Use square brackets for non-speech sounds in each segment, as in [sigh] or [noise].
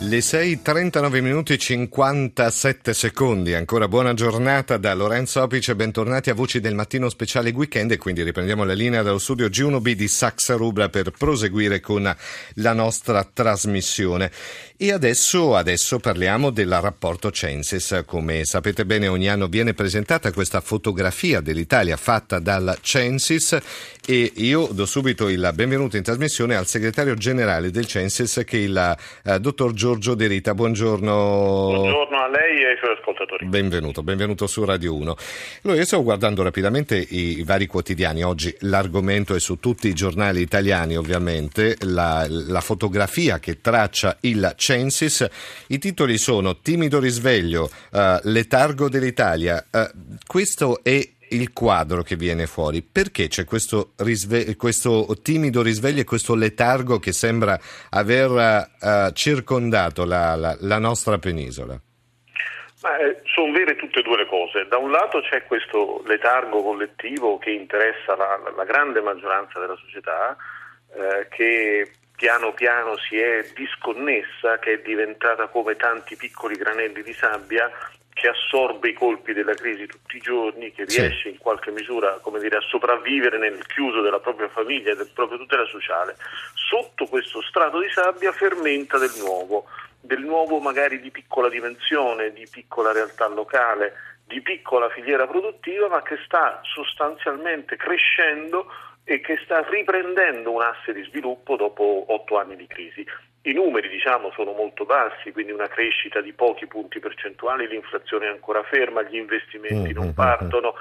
Le 6.39 minuti e 57 secondi, ancora buona giornata da Lorenzo Opice, bentornati a Voci del Mattino Speciale Weekend e quindi riprendiamo la linea dallo studio G1B di Saxa Rubra per proseguire con la nostra trasmissione. E adesso, adesso parliamo del rapporto Censis. Come sapete bene ogni anno viene presentata questa fotografia dell'Italia fatta dal Censis e io do subito il benvenuto in trasmissione al segretario generale del Censis che è il eh, dottor Giorgio De Rita. Buongiorno. Buongiorno a lei e ai suoi ascoltatori. Benvenuto, benvenuto su Radio 1. Allora, io stavo guardando rapidamente i, vari quotidiani. Oggi l'argomento è su tutti i giornali italiani, ovviamente, la, la fotografia che traccia il Censis. I titoli sono Timido risveglio, uh, Letargo dell'Italia. Uh, questo è il quadro che viene fuori. Perché c'è questo, risve- questo timido risveglio e questo letargo che sembra aver uh, circondato la, la, la, nostra penisola? Eh, sono vere tutte e due le cose. Da un lato c'è questo letargo collettivo che interessa la, la grande maggioranza della società, eh, che piano piano si è disconnessa, che è diventata come tanti piccoli granelli di sabbia che assorbe i colpi della crisi tutti i giorni, che riesce sì. in qualche misura dire, a sopravvivere nel chiuso della propria famiglia e del proprio tutela sociale. Sotto questo strato di sabbia fermenta del nuovo, del nuovo magari di piccola dimensione, di piccola realtà locale, di piccola filiera produttiva, ma che sta sostanzialmente crescendo e che sta riprendendo un asse di sviluppo dopo otto anni di crisi. I numeri diciamo, sono molto bassi, quindi una crescita di pochi punti percentuali, l'inflazione è ancora ferma, gli investimenti non mm, mm, mm, partono,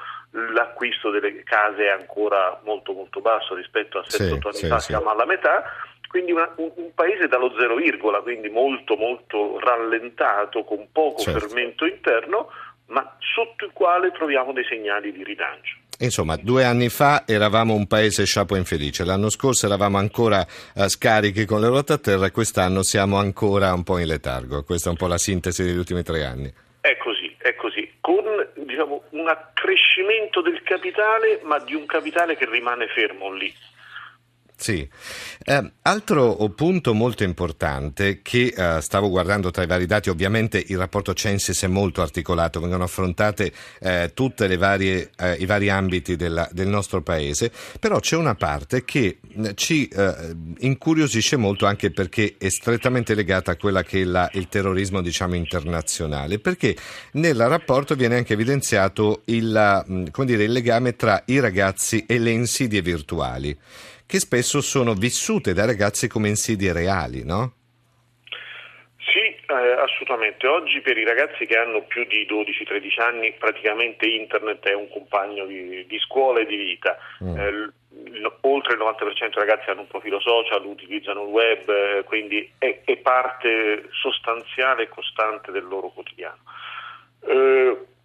l'acquisto delle case è ancora molto molto basso rispetto a 7-8 sì, anni sì, fa, sì. siamo alla metà, quindi una, un, un, paese dallo zero virgola, quindi molto molto rallentato, con poco certo. fermento interno, ma sotto il quale troviamo dei segnali di rilancio. Insomma, due anni fa eravamo un paese sciapo infelice, l'anno scorso eravamo ancora uh, scarichi con le ruote a terra e quest'anno siamo ancora un po' in letargo. Questa è un po' la sintesi degli ultimi tre anni. È così, è così, con diciamo, un accrescimento del capitale, ma di un capitale che rimane fermo lì. Sì, eh, altro punto molto importante che eh, stavo guardando tra i vari dati, ovviamente il rapporto Censis è molto articolato, vengono affrontate eh, tutti eh, i vari ambiti della, del nostro paese, però c'è una parte che eh, ci eh, incuriosisce molto anche perché è strettamente legata a quella che è la, il terrorismo diciamo, internazionale, perché nel rapporto viene anche evidenziato il, dire, il legame tra i ragazzi e le insidie virtuali che spesso sono vissute dai ragazzi come insidie reali, no? Sì, eh, assolutamente. Oggi per i ragazzi che hanno più di 12-13 anni praticamente internet è un compagno di, di scuola e di vita. Mm. Eh, oltre il 90% dei ragazzi hanno un profilo social, utilizzano il web, eh, quindi è, è, parte sostanziale e costante del loro quotidiano.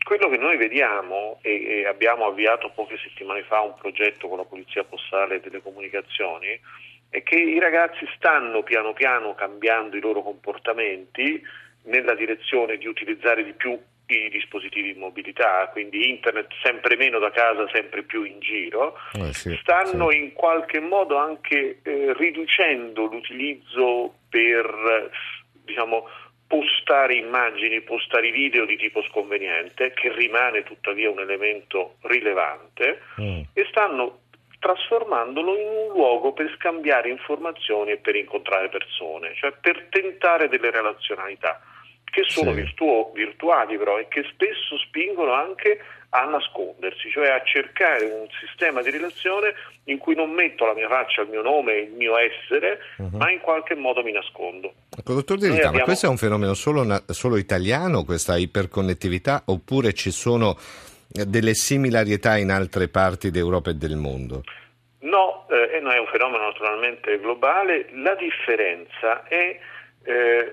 Quello che noi vediamo e, e, abbiamo avviato poche settimane fa un progetto con la Polizia Postale e delle Comunicazioni è che i ragazzi stanno piano piano cambiando i loro comportamenti nella direzione di utilizzare di più i dispositivi di mobilità, quindi internet sempre meno da casa, sempre più in giro, eh sì, stanno sì. in qualche modo anche eh, riducendo l'utilizzo per diciamo, postare immagini, postare video di tipo sconveniente, che rimane tuttavia un elemento rilevante, mm. e stanno trasformandolo in un luogo per scambiare informazioni e per incontrare persone, cioè per tentare delle relazionalità che sono sì. virtuo, virtuali però e che spesso spingono anche a nascondersi, cioè a cercare un sistema di relazione in cui non metto la mia faccia, il mio nome, il mio essere, uh-huh. ma in qualche modo mi nascondo. Ecco, dottor De Rita, abbiamo... ma questo è un fenomeno solo, solo italiano, questa iperconnettività, oppure ci sono eh, delle similarietà in altre parti d'Europa e del mondo? No, eh, no, è un fenomeno naturalmente globale. La differenza è eh,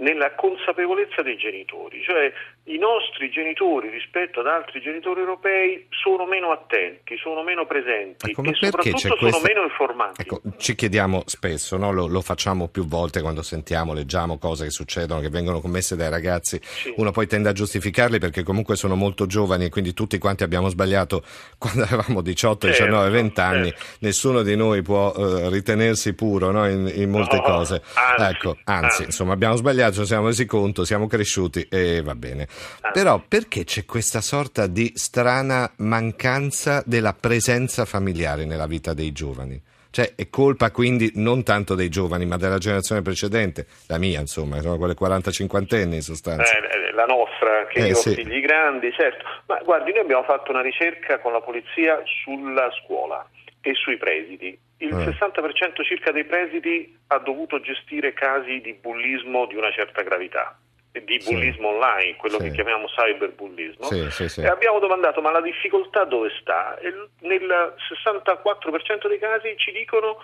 nella consapevolezza dei genitori, cioè i nostri genitori rispetto ad altri genitori europei sono meno attenti, sono meno presenti ecco, e soprattutto sono questa... meno informati. Ecco, ci chiediamo spesso, no? lo, lo, facciamo più volte quando sentiamo, leggiamo cose che succedono, che vengono commesse dai ragazzi, sì. uno poi tende a giustificarli perché comunque sono molto giovani e quindi tutti quanti abbiamo sbagliato [laughs] quando avevamo 18, certo, 19, 20 anni, certo. nessuno di noi può uh, ritenersi puro no? in, in, molte no, cose. Anzi, ecco, anzi, anzi, insomma abbiamo sbagliato ci siamo resi conto, siamo cresciuti e va bene. Però perché c'è questa sorta di strana mancanza della presenza familiare nella vita dei giovani? Cioè è colpa quindi non tanto dei giovani ma della generazione precedente, la mia insomma, sono quelle 40-50 anni in sostanza. Eh, eh, la nostra, che eh, io sì. ho figli grandi, certo. Ma guardi, noi abbiamo fatto una ricerca con la polizia sulla scuola e sui presidi il eh. 60% circa dei presidi ha dovuto gestire casi di bullismo di una certa gravità di bullismo sì. online, quello sì. che chiamiamo cyberbullismo, sì, e abbiamo domandato ma la difficoltà dove sta? E nel 64% dei casi ci dicono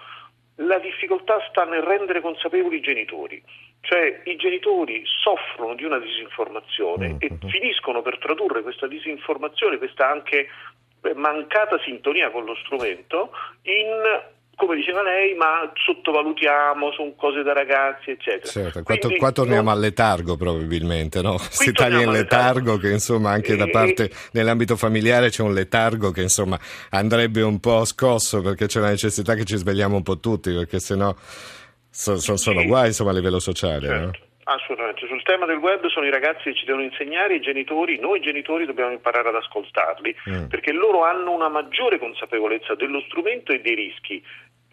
la difficoltà sta nel rendere consapevoli i genitori, cioè i genitori soffrono di una disinformazione mm-hmm. e finiscono per tradurre questa disinformazione, questa anche mancata sintonia con lo strumento in come diceva lei, ma sottovalutiamo, sono cose da ragazzi, eccetera. Certo, qua, Quindi, qua torniamo non... al letargo probabilmente, no? Si taglia in letargo che insomma anche e... da parte nell'ambito familiare c'è un letargo che insomma andrebbe un po' scosso perché c'è la necessità che ci svegliamo un po' tutti perché sennò so, so, sono sì. guai insomma a livello sociale, certo. no? Assolutamente, sul tema del web sono i ragazzi che ci devono insegnare, i genitori, noi genitori dobbiamo imparare ad ascoltarli, mm. perché loro hanno una maggiore consapevolezza dello strumento e dei rischi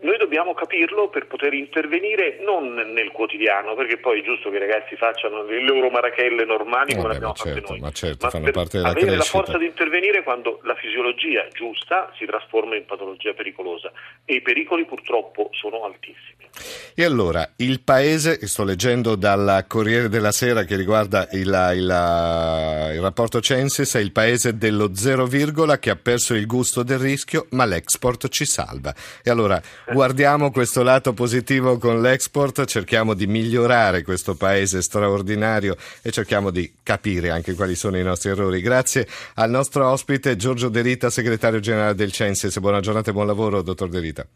noi dobbiamo capirlo per poter intervenire non nel quotidiano, perché poi è giusto che i ragazzi facciano le loro marachelle normali come abbiamo certo, fatte noi, ma, certo, ma per avere crescita. la forza di intervenire quando la fisiologia giusta si trasforma in patologia pericolosa e i pericoli purtroppo sono altissimi. E allora, il paese, sto leggendo dal Corriere della Sera che riguarda il, il, il rapporto Censis, è il paese dello zero virgola che ha perso il gusto del rischio, ma l'export ci salva. E allora guardiamo questo lato positivo con l'export, cerchiamo di migliorare questo paese straordinario e cerchiamo di capire anche quali sono i nostri errori. Grazie al nostro ospite Giorgio De Rita, segretario generale del Censis. Buona giornata e buon lavoro, dottor De Rita.